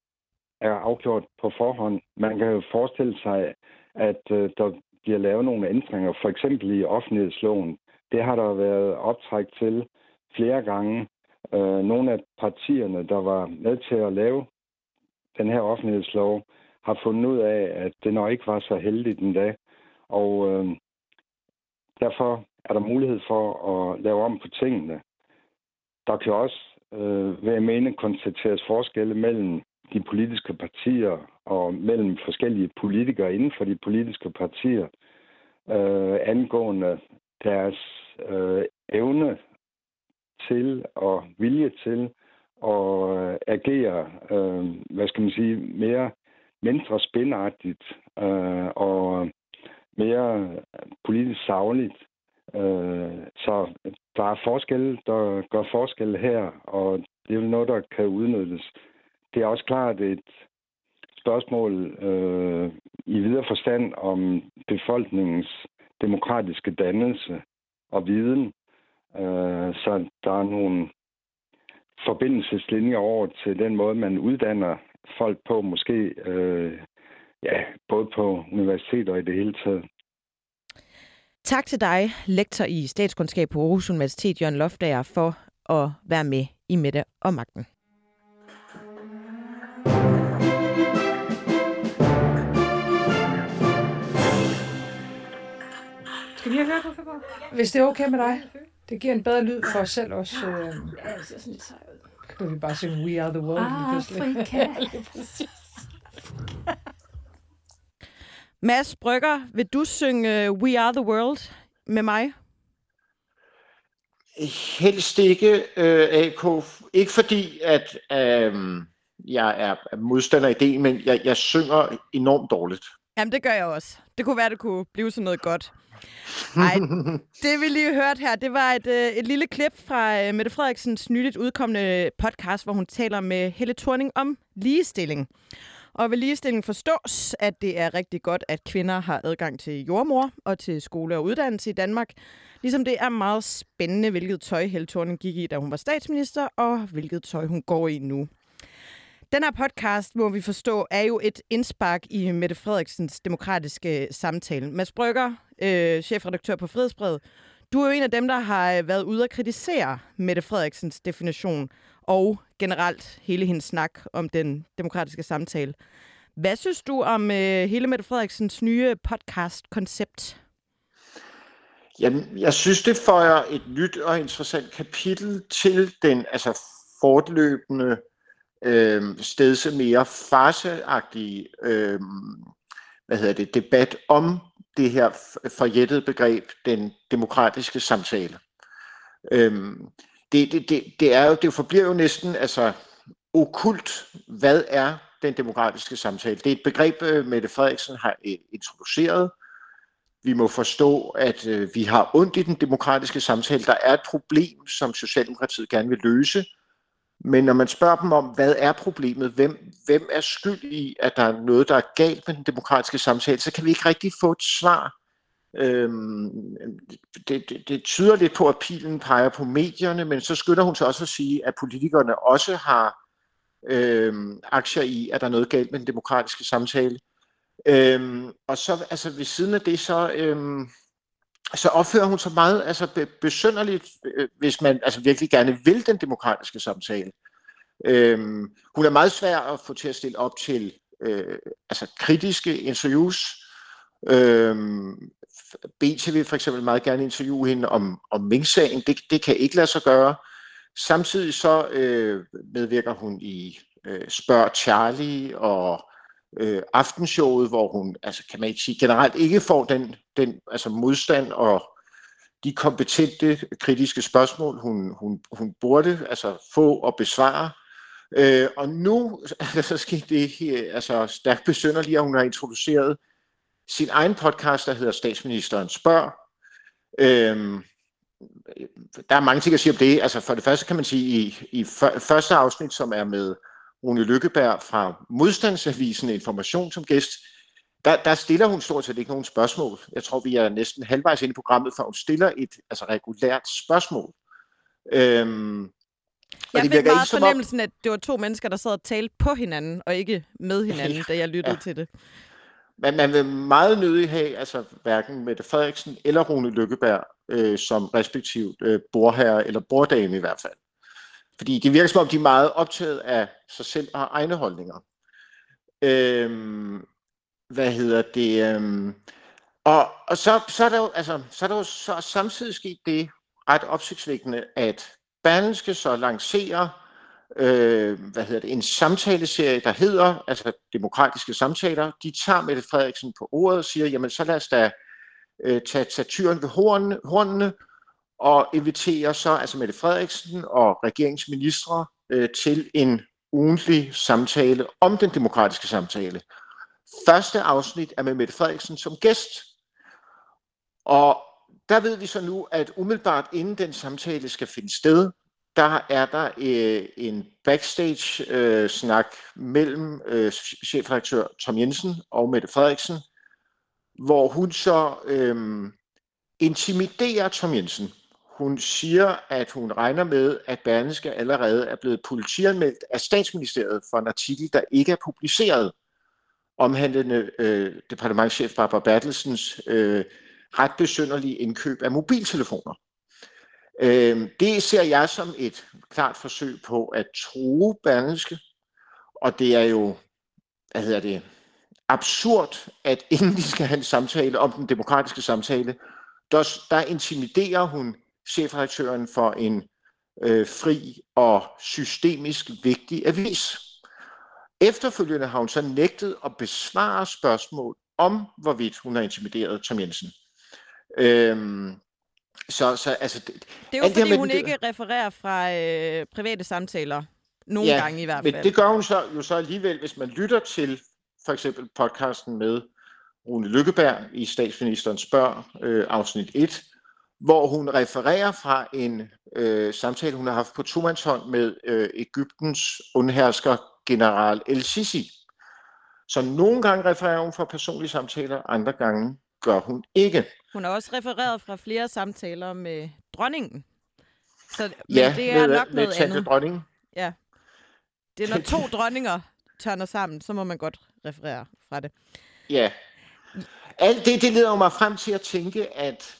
er afgjort på forhånd. Man kan jo forestille sig, at øh, der bliver lavet nogle ændringer, for eksempel i offentlighedsloven. Det har der været optræk til flere gange. Øh, nogle af partierne, der var med til at lave den her offentlighedslov, har fundet ud af, at det nok ikke var så heldigt endda. Og øh, derfor er der mulighed for at lave om på tingene. Der kan også, øh, ved jeg mene, konstateres forskelle mellem de politiske partier og mellem forskellige politikere inden for de politiske partier øh, angående deres øh, evne til og vilje til at øh, agere, øh, hvad skal man sige, mere mindre spændagtigt øh, og mere politisk savligt. Øh, så der er forskel, der gør forskel her, og det er jo noget, der kan udnyttes. Det er også klart et spørgsmål øh, i videre forstand om befolkningens demokratiske dannelse og viden. Øh, så der er nogle forbindelseslinjer over til den måde, man uddanner folk på, måske øh, ja, både på universiteter og i det hele taget. Tak til dig, lektor i statskundskab på Aarhus Universitet, Jørgen Loftager, for at være med i Mette og Magten. Skal vi have hørt på Hvis det er okay med dig. Det giver en bedre lyd for os selv også. Øh... Ja, det ser sådan lidt sej ud. Kan vi bare synge We Are The World? Afrika. Mads Brygger, vil du synge øh, We Are The World med mig? Helst ikke, øh, AK. Ikke fordi, at øh, jeg er modstander i det, men jeg, jeg synger enormt dårligt. Jamen, det gør jeg også. Det kunne være, det kunne blive sådan noget godt. Ej, det vi lige hørt her, det var et, øh, et lille klip fra øh, Mette Frederiksens nyligt udkommende podcast, hvor hun taler med Helle Thorning om ligestilling. Og ved ligestilling forstås, at det er rigtig godt, at kvinder har adgang til jordmor og til skole og uddannelse i Danmark. Ligesom det er meget spændende, hvilket tøj Helle Thorning gik i, da hun var statsminister, og hvilket tøj hun går i nu. Den her podcast, må vi forstå, er jo et indspark i Mette Frederiksens demokratiske samtale. Mads Brygger, øh, chefredaktør på Frihedsbrevet, du er jo en af dem, der har været ude at kritisere Mette Frederiksens definition og generelt hele hendes snak om den demokratiske samtale. Hvad synes du om øh, hele Mette Frederiksens nye podcast-koncept? Jamen, jeg synes, det føjer et nyt og interessant kapitel til den altså fortløbende øh, stedse mere farseagtige øh, hvad hedder det, debat om det her forjættede begreb, den demokratiske samtale. Øh, det, det, det, det, er jo, det forbliver jo næsten altså, okult, hvad er den demokratiske samtale. Det er et begreb, øh, Mette Frederiksen har introduceret. Vi må forstå, at øh, vi har ondt i den demokratiske samtale. Der er et problem, som Socialdemokratiet gerne vil løse, men når man spørger dem om, hvad er problemet, hvem, hvem er skyld i, at der er noget, der er galt med den demokratiske samtale, så kan vi ikke rigtig få et svar. Øhm, det, det, det tyder lidt på, at pilen peger på medierne, men så skynder hun sig også at sige, at politikerne også har øhm, aktier i, at der er noget galt med den demokratiske samtale. Øhm, og så altså ved siden af det, så, øhm, så opfører hun sig meget altså, be- besønderligt, øh, hvis man altså, virkelig gerne vil den demokratiske samtale. Øhm, hun er meget svær at få til at stille op til øh, altså, kritiske interviews. Øhm, BT vil for eksempel meget gerne interviewe hende om, om Ming-sagen. Det, det kan ikke lade sig gøre. Samtidig så øh, medvirker hun i øh, Spørg Charlie og øh, aftenshowet, hvor hun, altså kan man ikke sige, generelt ikke får den, den altså modstand og de kompetente kritiske spørgsmål, hun, hun, hun burde altså få og besvare. Øh, og nu altså, så skete det altså stærkt besynderligt, at hun har introduceret sin egen podcast, der hedder Statsministeren spørg. Øh, der er mange ting at sige om det. Altså for det første kan man sige, i, i første afsnit, som er med Rune Lykkeberg fra Modstandsavisen Information som gæst, der, der stiller hun stort set ikke nogen spørgsmål. Jeg tror, vi er næsten halvvejs inde i programmet, for hun stiller et altså, regulært spørgsmål. Øhm, jeg fik meget fornemmelsen, at det var to mennesker, der sad og talte på hinanden, og ikke med hinanden, ja, da jeg lyttede ja. til det. Men man vil meget nødig have, altså hverken Mette Frederiksen eller Rune Lykkeberg, øh, som respektivt øh, borherre eller bordame i hvert fald. Fordi det virker som om, de er meget optaget af sig selv og egne holdninger. Øhm, hvad hedder det? Øhm, og, og så, så er der jo, altså, så er der jo så samtidig sket det ret opsigtsvækkende, at Berlingske så lancerer øh, hvad hedder det, en samtaleserie, der hedder, altså demokratiske samtaler. De tager Mette Frederiksen på ordet og siger, jamen så lad os da øh, tage, tage tyren ved hornene, hornene og inviterer så altså Mette Frederiksen og regeringsministre øh, til en ugentlig samtale om den demokratiske samtale. Første afsnit er med Mette Frederiksen som gæst. Og der ved vi så nu, at umiddelbart inden den samtale skal finde sted, der er der øh, en backstage-snak øh, mellem øh, chefredaktør Tom Jensen og Mette Frederiksen, hvor hun så øh, intimiderer Tom Jensen. Hun siger, at hun regner med, at Berlingske allerede er blevet politianmeldt af statsministeriet for en artikel, der ikke er publiceret, omhandlende øh, departementchef Barbara Bertelsens øh, ret besynderlige indkøb af mobiltelefoner. Øh, det ser jeg som et klart forsøg på at true Berlingske, og det er jo, hvad hedder det, absurd, at inden de skal have en samtale om den demokratiske samtale, der, der intimiderer hun chefredaktøren for en øh, fri og systemisk vigtig avis. Efterfølgende har hun så nægtet at besvare spørgsmål om, hvorvidt hun har intimideret Tom Jensen. Øhm, så, så, altså, det er jo fordi, hun ikke refererer fra øh, private samtaler. Nogle ja, gange i hvert fald. men det gør hun så, jo så alligevel, hvis man lytter til for eksempel podcasten med Rune Lykkeberg i Statsministerens Spørg, øh, afsnit 1, hvor hun refererer fra en øh, samtale, hun har haft på tomandshånd med øh, Ægyptens undhersker general El-Sisi. Så nogle gange refererer hun fra personlige samtaler, andre gange gør hun ikke. Hun har også refereret fra flere samtaler med dronningen. Så, men ja, det er med, nok med noget andet. dronningen. Ja. Det er når to dronninger tørner sammen, så må man godt referere fra det. Ja. Alt det, det leder mig frem til at tænke, at,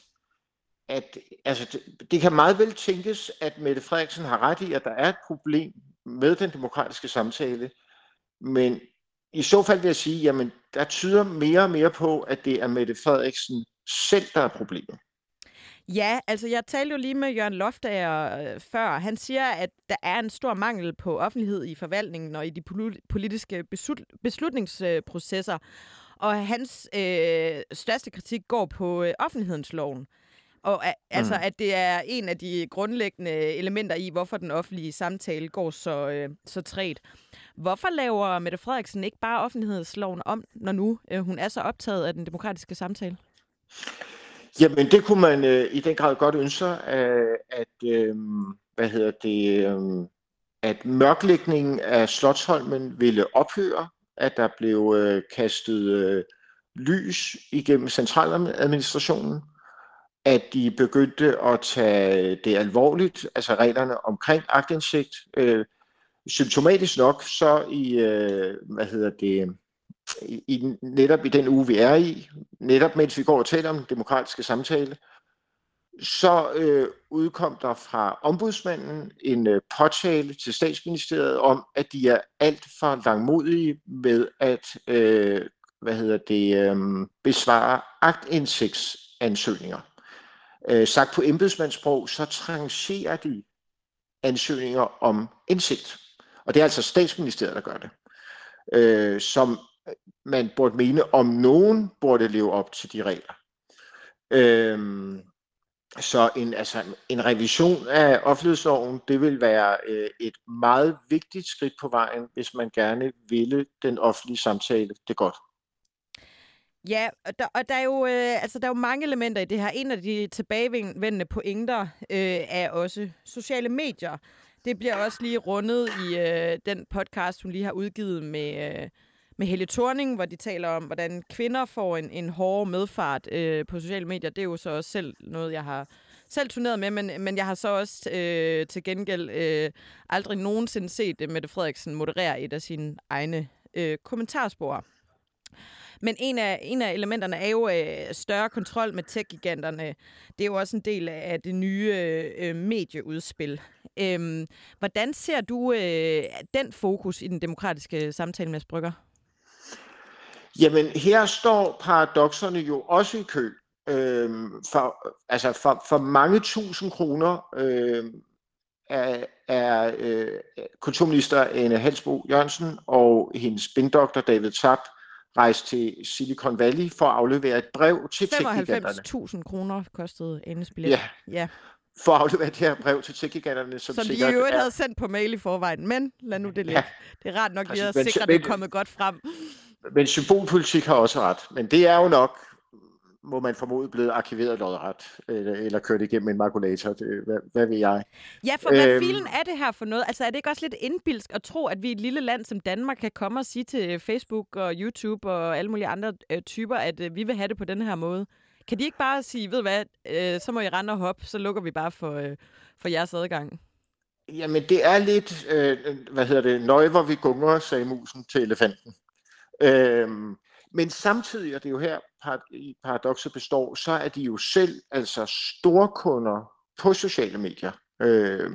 at altså, det, det kan meget vel tænkes, at Mette Frederiksen har ret i, at der er et problem med den demokratiske samtale. Men i så fald vil jeg sige, jamen der tyder mere og mere på, at det er Mette Frederiksen selv, der er problemet. Ja, altså jeg talte jo lige med Jørgen Loftager øh, før. Han siger, at der er en stor mangel på offentlighed i forvaltningen og i de politiske beslutningsprocesser. Og hans øh, største kritik går på øh, offentlighedsloven. Og a, altså, mm. at det er en af de grundlæggende elementer i, hvorfor den offentlige samtale går så, øh, så træt. Hvorfor laver Mette Frederiksen ikke bare offentlighedsloven om, når nu øh, hun er så optaget af den demokratiske samtale? Jamen, det kunne man øh, i den grad godt ønske sig, øh, at, øh, hvad hedder det, øh, at mørklægningen af Slottholmen ville ophøre, at der blev øh, kastet øh, lys igennem centraladministrationen, at de begyndte at tage det alvorligt, altså reglerne omkring agtindsigt. Øh, symptomatisk nok, så i, øh, hvad hedder det, i, i, netop i den uge, vi er i, netop mens vi går og taler om den demokratiske samtale, så øh, udkom der fra ombudsmanden en øh, påtale til statsministeriet om, at de er alt for langmodige med at øh, hvad hedder det, øh, besvare aktindsigtsansøgninger. Øh, sagt på embedsmandssprog, så trancherer de ansøgninger om indsigt. Og det er altså statsministeriet, der gør det. Øh, som man burde mene, om nogen burde leve op til de regler. Øh, så en, altså, en revision af offentlighedsloven, det vil være øh, et meget vigtigt skridt på vejen, hvis man gerne ville den offentlige samtale det godt. Ja, og der, og der, er jo, øh, altså, der er jo mange elementer i det her. En af de tilbagevendende pointer øh, er også sociale medier. Det bliver også lige rundet i øh, den podcast, hun lige har udgivet med, øh, med Helle Thorning, hvor de taler om, hvordan kvinder får en, en hård medfart øh, på sociale medier. Det er jo så også selv noget, jeg har selv turneret med, men, men jeg har så også øh, til gengæld øh, aldrig nogensinde set øh, Mette Frederiksen moderere et af sine egne øh, kommentarspor. Men en af, en af elementerne er jo øh, større kontrol med tech-giganterne. Det er jo også en del af det nye øh, medieudspil. Øhm, hvordan ser du øh, den fokus i den demokratiske samtale med Brygger? Jamen, her står paradoxerne jo også i kø. Øhm, for, altså for, for mange tusind kroner øh, er, er øh, kulturminister Anne Halsbo Jørgensen og hendes spindoktor David Tapp rejse til Silicon Valley for at aflevere et brev til 95.000 kroner kostede Annes billet. Ja. ja. få afleveret det her brev til tech-giganterne, som, Som de i øvrigt er... havde sendt på mail i forvejen. Men lad nu det ligge. Ja. Det er rart nok, har men- sikret, at det er kommet godt frem. Men symbolpolitik har også ret. Men det er jo nok, må man formode, blevet arkiveret lodret, eller, eller kørt igennem en makulator. Det, hvad, hvad ved jeg? Ja, for hvad Øhm. filen er det her for noget? Altså er det ikke også lidt indbilsk at tro, at vi i et lille land som Danmark kan komme og sige til Facebook og YouTube og alle mulige andre øh, typer, at øh, vi vil have det på den her måde? Kan de ikke bare sige, ved hvad, øh, så må I rende og hoppe, så lukker vi bare for, øh, for jeres adgang? Jamen, det er lidt, øh, hvad hedder det, nøje, hvor vi gunger, sagde musen til elefanten. Øhm, men samtidig, og det er jo her paradokset består, så er de jo selv altså storkunder på sociale medier. Øh,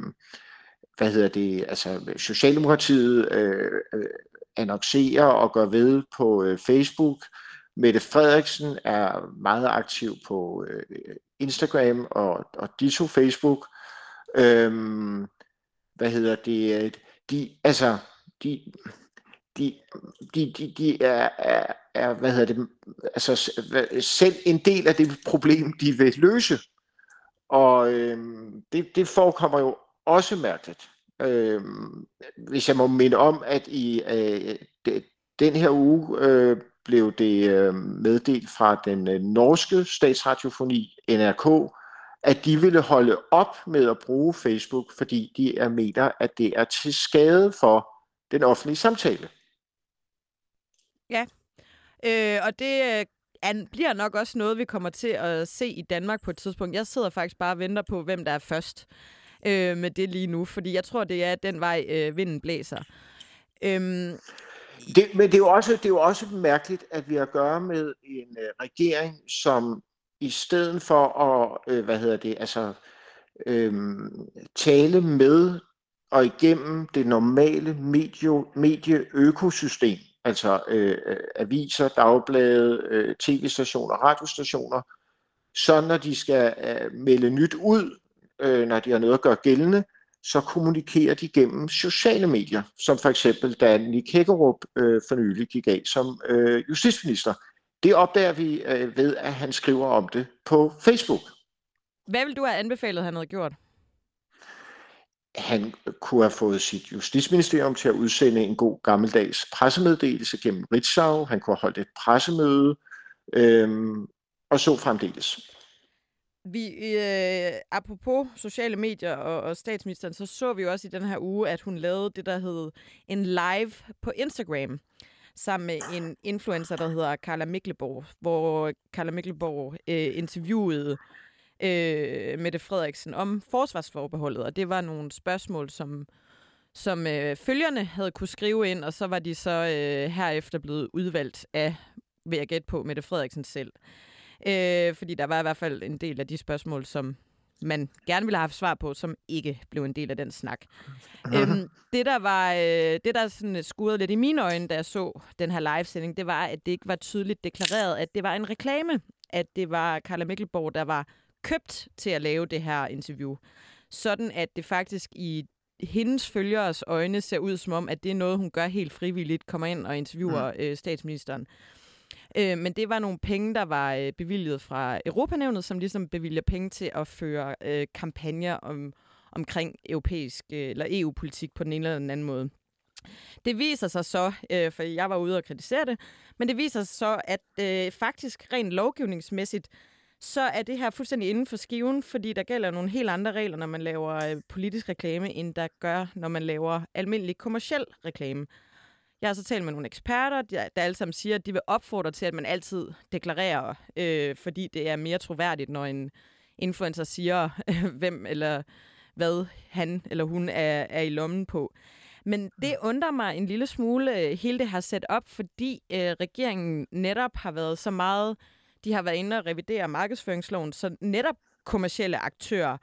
hvad hedder det, altså Socialdemokratiet øh, øh, annoncerer og gør ved på øh, Facebook. Mette Frederiksen er meget aktiv på øh, Instagram og, og ditto Facebook. Øhm, hvad hedder det, de, altså, de, de, de, de, de er, er, er, hvad hedder det, altså selv en del af det problem, de vil løse. Og øh, det, det forekommer jo også mærkeligt. Øh, hvis jeg må minde om, at i øh, de, den her uge øh, blev det øh, meddelt fra den øh, norske statsradiofoni NRK, at de ville holde op med at bruge Facebook, fordi de er mener, at det er til skade for den offentlige samtale. Ja, Øh, og det øh, an, bliver nok også noget, vi kommer til at se i Danmark på et tidspunkt. Jeg sidder faktisk bare og venter på, hvem der er først øh, med det lige nu, fordi jeg tror, det er den vej, øh, vinden blæser. Øhm, Det, men det er, jo også, det er jo også mærkeligt, at vi har at gøre med en øh, regering, som i stedet for at, øh, hvad hedder det, altså øh, tale med og igennem det normale medie, medieøkosystem, altså øh, øh, aviser, dagblade, øh, tv-stationer, radiostationer, så når de skal øh, melde nyt ud, øh, når de har noget at gøre gældende, så kommunikerer de gennem sociale medier, som for eksempel da Nick Hækkerup øh, for nylig gik af som øh, justitsminister. Det opdager vi øh, ved, at han skriver om det på Facebook. hvad vil du have anbefalet, han havde gjort? Han kunne have fået sit justitsministerium til at udsende en god gammeldags pressemeddelelse gennem Ritzau. Han kunne have holdt et pressemøde, øhm, og så fremdeles. Vi, øh, apropos sociale medier og, og statsministeren, så så vi jo også i den her uge, at hun lavede det, der hed en live på Instagram, sammen med en influencer, der hedder Carla Mikleborg, hvor Carla Mikleborg øh, interviewede øh, Mette Frederiksen om forsvarsforbeholdet, og det var nogle spørgsmål, som, som øh, følgerne havde kunne skrive ind, og så var de så øh, herefter blevet udvalgt af, vil jeg gætte på, Mette Frederiksen selv. Øh, fordi der var i hvert fald en del af de spørgsmål, som man gerne ville have haft svar på, som ikke blev en del af den snak. øhm, det, der var, øh, det, der sådan skurede lidt i mine øjne, da jeg så den her livesending, det var, at det ikke var tydeligt deklareret, at det var en reklame. At det var Carla Mikkelborg, der var købt til at lave det her interview. Sådan at det faktisk i hendes følgeres øjne ser ud som om, at det er noget, hun gør helt frivilligt, kommer ind og interviewer øh, statsministeren. Øh, men det var nogle penge, der var øh, bevilget fra Europanævnet, som ligesom bevilger penge til at føre øh, kampagner om, omkring europæisk øh, eller EU-politik på den ene eller den anden måde. Det viser sig så, øh, for jeg var ude og kritisere det, men det viser sig så, at øh, faktisk rent lovgivningsmæssigt, så er det her fuldstændig inden for skiven, fordi der gælder nogle helt andre regler, når man laver øh, politisk reklame, end der gør, når man laver almindelig kommersiel reklame. Jeg har så talt med nogle eksperter, der, der alle sammen siger, at de vil opfordre til, at man altid deklarerer, øh, fordi det er mere troværdigt, når en influencer siger, øh, hvem eller hvad han eller hun er, er i lommen på. Men det undrer mig en lille smule, øh, hele det her sat op, fordi øh, regeringen netop har været så meget, de har været inde og revidere markedsføringsloven, så netop kommercielle aktører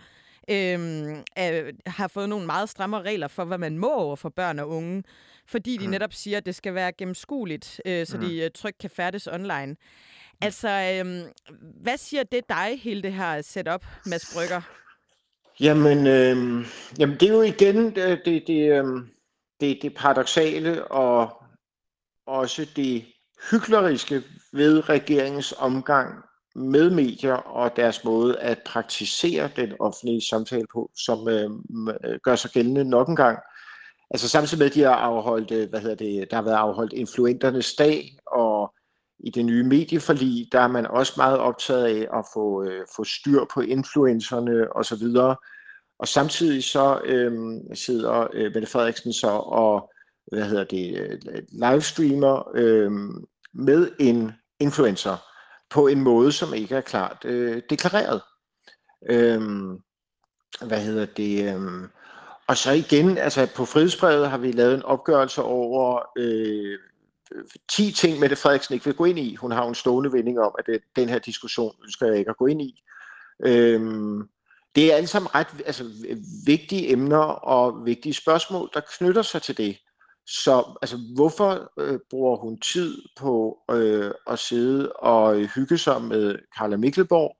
øhm, øh, har fået nogle meget stramme regler for, hvad man må over for børn og unge, fordi de netop siger, at det skal være gennemskueligt, øh, så de øh, trygt kan færdes online. Altså, øh, hvad siger det dig, hele det her setup, Mads Brygger? Jamen, øh, jamen det er jo igen det, det, det, øh, det, det paradoxale og også det hykleriske ved regeringens omgang med medier og deres måde at praktisere den offentlige samtale på, som øh, øh gør sig gældende nok en gang. Altså samtidig med, at de har afholdt, øh, hvad hedder det, der har været afholdt influenternes dag, og i det nye medieforlig, der er man også meget optaget af at få, øh, få styr på influencerne osv. Og samtidig så øh, sidder øh, Mette Frederiksen så og hvad hedder det, øh, livestreamer øh, med en influencer på en måde, som ikke er klart øh, deklareret. Øhm, hvad hedder det? Øhm, og så igen, altså på frihedsbrevet har vi lavet en opgørelse over øh, 10 ting, Mette Frederiksen ikke vil gå ind i. Hun har en stående vending om, at det, den her diskussion ønsker jeg ikke at gå ind i. Øhm, det er alle sammen ret altså, vigtige emner og vigtige spørgsmål, der knytter sig til det. Så altså, hvorfor øh, bruger hun tid på øh, at sidde og hygge sig med Carla Mikkelborg,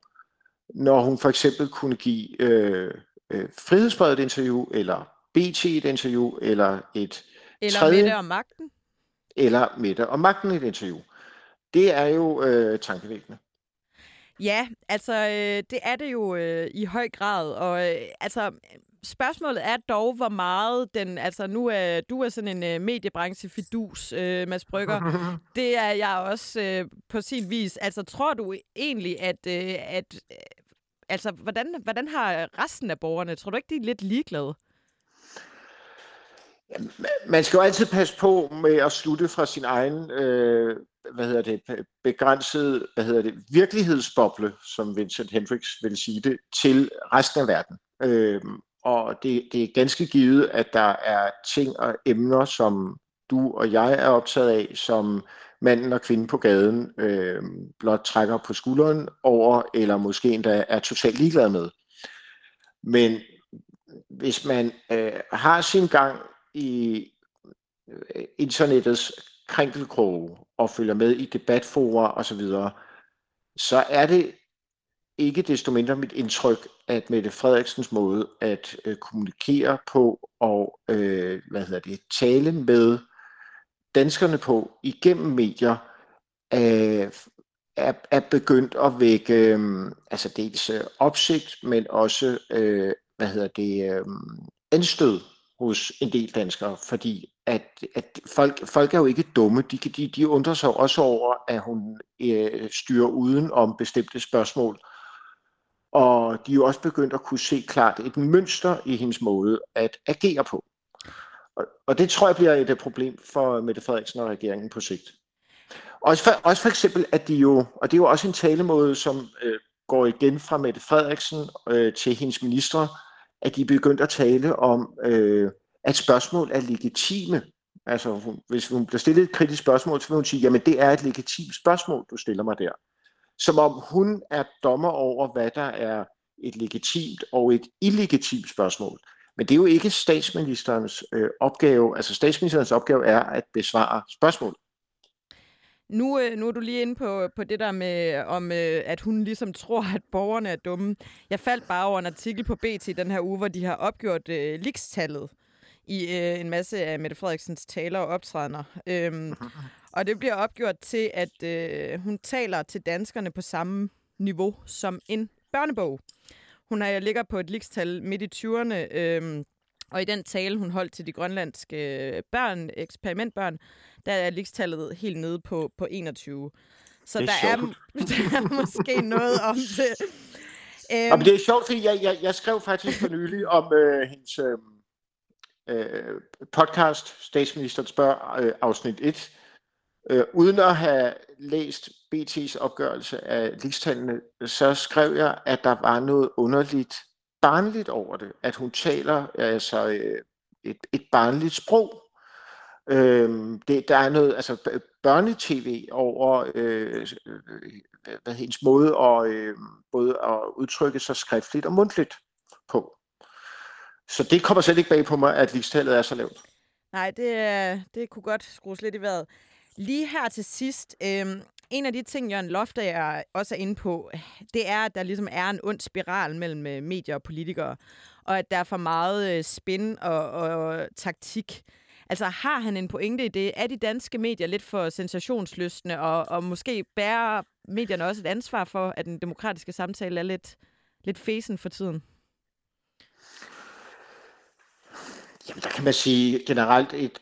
når hun for eksempel kunne give øh, øh, Frihedsbrevet et interview, eller BT et interview, eller et Eller tredje, Mette og magten. eller Mette og Magten et interview. Det er jo øh, tankevækkende. Ja, altså øh, det er det jo øh, i høj grad, og øh, altså spørgsmålet er dog, hvor meget den, altså nu er du er sådan en øh, mediebranche fidus, øh, Mads Brygger. det er jeg også øh, på sin vis. Altså tror du egentlig, at, øh, at øh, altså hvordan, hvordan har resten af borgerne, tror du ikke, de er lidt ligeglade? Man skal jo altid passe på med at slutte fra sin egen øh, hvad hedder det, begrænsede hvad hedder det, virkelighedsboble, som Vincent Hendricks vil sige det, til resten af verden. Øh, og det, det er ganske givet, at der er ting og emner, som du og jeg er optaget af, som manden og kvinden på gaden øh, blot trækker på skulderen over, eller måske endda er totalt ligeglad med. Men hvis man øh, har sin gang i øh, internettets krænkelkroge og følger med i debatforer osv., så er det ikke desto mindre mit indtryk, at Mette Frederiksens måde at øh, kommunikere på og øh, hvad hedder det, tale med danskerne på igennem medier øh, er, er begyndt at vække øh, altså dels øh, opsigt, men også øh, hvad hedder det, øh, anstød hos en del danskere, fordi at, at folk, folk er jo ikke dumme. De, de, de undrer sig også over, at hun øh, styrer uden om bestemte spørgsmål. Og de er jo også begyndt at kunne se klart et mønster i hendes måde at agere på. Og, og det tror jeg bliver et øh, problem for Mette Frederiksen og regeringen på sigt. Også for, også for eksempel, at de jo, og det er jo også en talemåde, som øh, går igen fra Mette Frederiksen øh, til hendes ministre, at de er begyndt at tale om, øh, at spørgsmål er legitime. Altså, hun, hvis hun bliver stillet et kritisk spørgsmål, så vil hun sige, jamen det er et legitimt spørgsmål, du stiller mig der. Som om hun er dommer over, hvad der er et legitimt og et illegitimt spørgsmål. Men det er jo ikke statsministerens øh, opgave. Altså statsministerens opgave er at besvare spørgsmål. Nu, øh, nu er du lige inde på, på det der med, om øh, at hun ligesom tror, at borgerne er dumme. Jeg faldt bare over en artikel på BT den her uge, hvor de har opgjort øh, likstallet i øh, en masse af Mette Frederiksens taler og optrædener. Øhm, og det bliver opgjort til, at øh, hun taler til danskerne på samme niveau som en børnebog. Hun er, ligger på et likstal midt i 20'erne, øh, og i den tale, hun holdt til de grønlandske børn, eksperimentbørn, der er likstallet helt nede på, på 21. Så er der er, der er måske noget om det. Og men det er sjovt, fordi jeg, jeg, jeg skrev faktisk for nylig om øh, hendes øh, øh, podcast, Statsministeren spørger, øh, afsnit 1, øh, uden at have læst BT's opgørelse af ligstallene, så skrev jeg, at der var noget underligt barnligt over det, at hun taler altså øh, et, et barnligt sprog. Øh, det, der er noget altså børnetv over øh, hvad hendes måde at, øh, både at udtrykke sig skriftligt og mundtligt på. Så det kommer slet ikke bag på mig, at ligestallet er så lavt. Nej, det, er- det kunne godt skrues lidt i vejret. Lige her til sidst, øh, en af de ting, Jørgen Loftager også er inde på, det er, at der ligesom er en ond spiral mellem øh, medier og politikere, og at der er for meget øh, spin og, og taktik. Altså har han en pointe i det? Er de danske medier lidt for sensationslystne, og, og måske bærer medierne også et ansvar for, at den demokratiske samtale er lidt, lidt fesen for tiden? Jamen, der kan man sige generelt, et,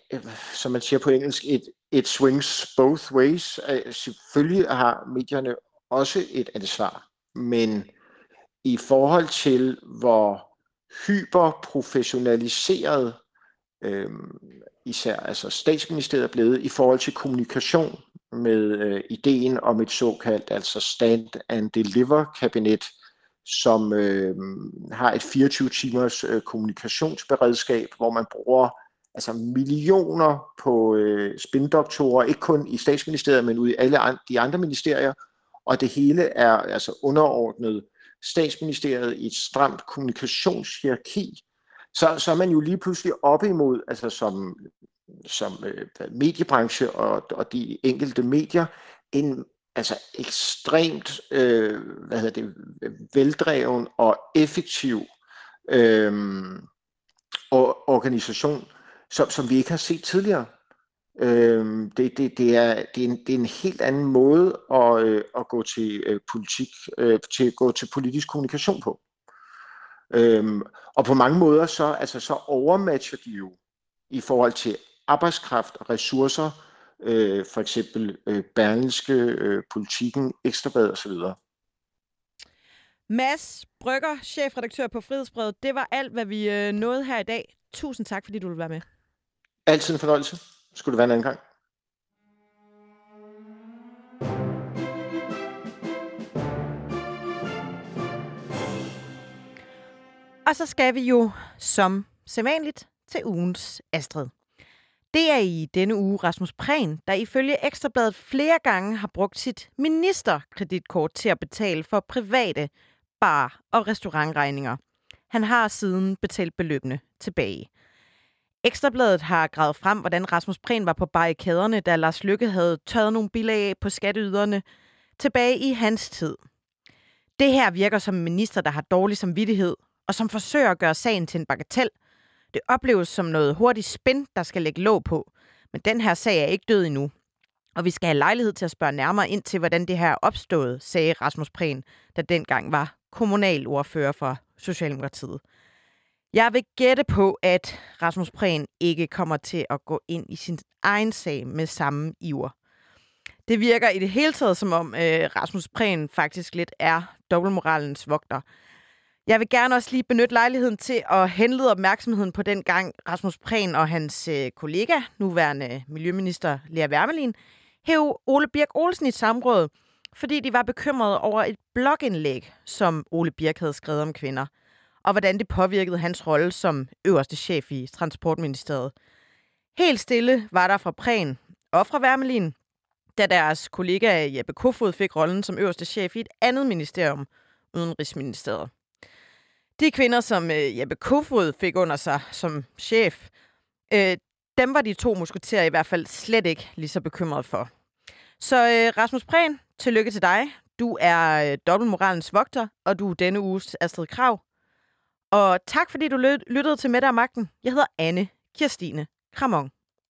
som man siger på engelsk, et, it swings both ways. Øh, selvfølgelig har medierne også et ansvar, men i forhold til, hvor hyperprofessionaliseret øh, især altså statsministeriet er blevet i forhold til kommunikation med øh, ideen om et såkaldt altså stand and deliver kabinet, som øh, har et 24 timers øh, kommunikationsberedskab, hvor man bruger altså millioner på øh, spindoktorer, ikke kun i statsministeriet, men ude i alle an- de andre ministerier, og det hele er altså underordnet statsministeriet i et stramt kommunikationshierarki, så, så er man jo lige pludselig op imod, altså som, som øh, mediebranche og, og de enkelte medier, en altså ekstremt øh, hvad hedder det, veldreven og effektiv øh, organisation, som, som vi ikke har set tidligere. Øh, det, det, det, er, det, er en, det er en helt anden måde at, øh, at gå til øh, politik, øh, til at gå til politisk kommunikation på. Øhm, og på mange måder så, altså, så overmatcher de jo i forhold til arbejdskraft og ressourcer, øh, for eksempel øh, Berlingske, øh, Politikken, Ekstrabad osv. Mads Brygger, chefredaktør på Frihedsbrevet. Det var alt, hvad vi øh, nåede her i dag. Tusind tak, fordi du ville være med. Altid en fornøjelse. Skulle det være en anden gang. Og så skal vi jo, som sædvanligt, til ugens Astrid. Det er i denne uge Rasmus Prehn, der ifølge Ekstrabladet flere gange har brugt sit ministerkreditkort til at betale for private bar- og restaurantregninger. Han har siden betalt beløbene tilbage. Ekstrabladet har gravet frem, hvordan Rasmus Prehn var på barrikaderne, da Lars Lykke havde tørret nogle bilag af på skatteyderne tilbage i hans tid. Det her virker som en minister, der har dårlig samvittighed, og som forsøger at gøre sagen til en bagatel. Det opleves som noget hurtigt spin, der skal lægge låg på. Men den her sag er ikke død endnu. Og vi skal have lejlighed til at spørge nærmere ind til, hvordan det her er opstået, sagde Rasmus Prehn, der dengang var kommunalordfører for Socialdemokratiet. Jeg vil gætte på, at Rasmus Prehn ikke kommer til at gå ind i sin egen sag med samme iver. Det virker i det hele taget som om øh, Rasmus Prehn faktisk lidt er dobbeltmoralens vogter. Jeg vil gerne også lige benytte lejligheden til at henlede opmærksomheden på den gang Rasmus Prehn og hans øh, kollega, nuværende Miljøminister Lea Wermelin, hæv Ole Birk Olsen i samråd, fordi de var bekymrede over et blogindlæg, som Ole Birk havde skrevet om kvinder, og hvordan det påvirkede hans rolle som øverste chef i Transportministeriet. Helt stille var der fra Prehn og fra Wermelin, da deres kollega Jeppe Kofod fik rollen som øverste chef i et andet ministerium, Udenrigsministeriet. De kvinder, som øh, Jeppe Kofod fik under sig som chef, øh, dem var de to musketerer i hvert fald slet ikke lige så bekymrede for. Så øh, Rasmus Prehn, tillykke til dig. Du er øh, dobbeltmoralens vogter, og du er denne uges Astrid Krav. Og tak fordi du lyttede til Mette og Magten. Jeg hedder Anne Kirstine Kramon.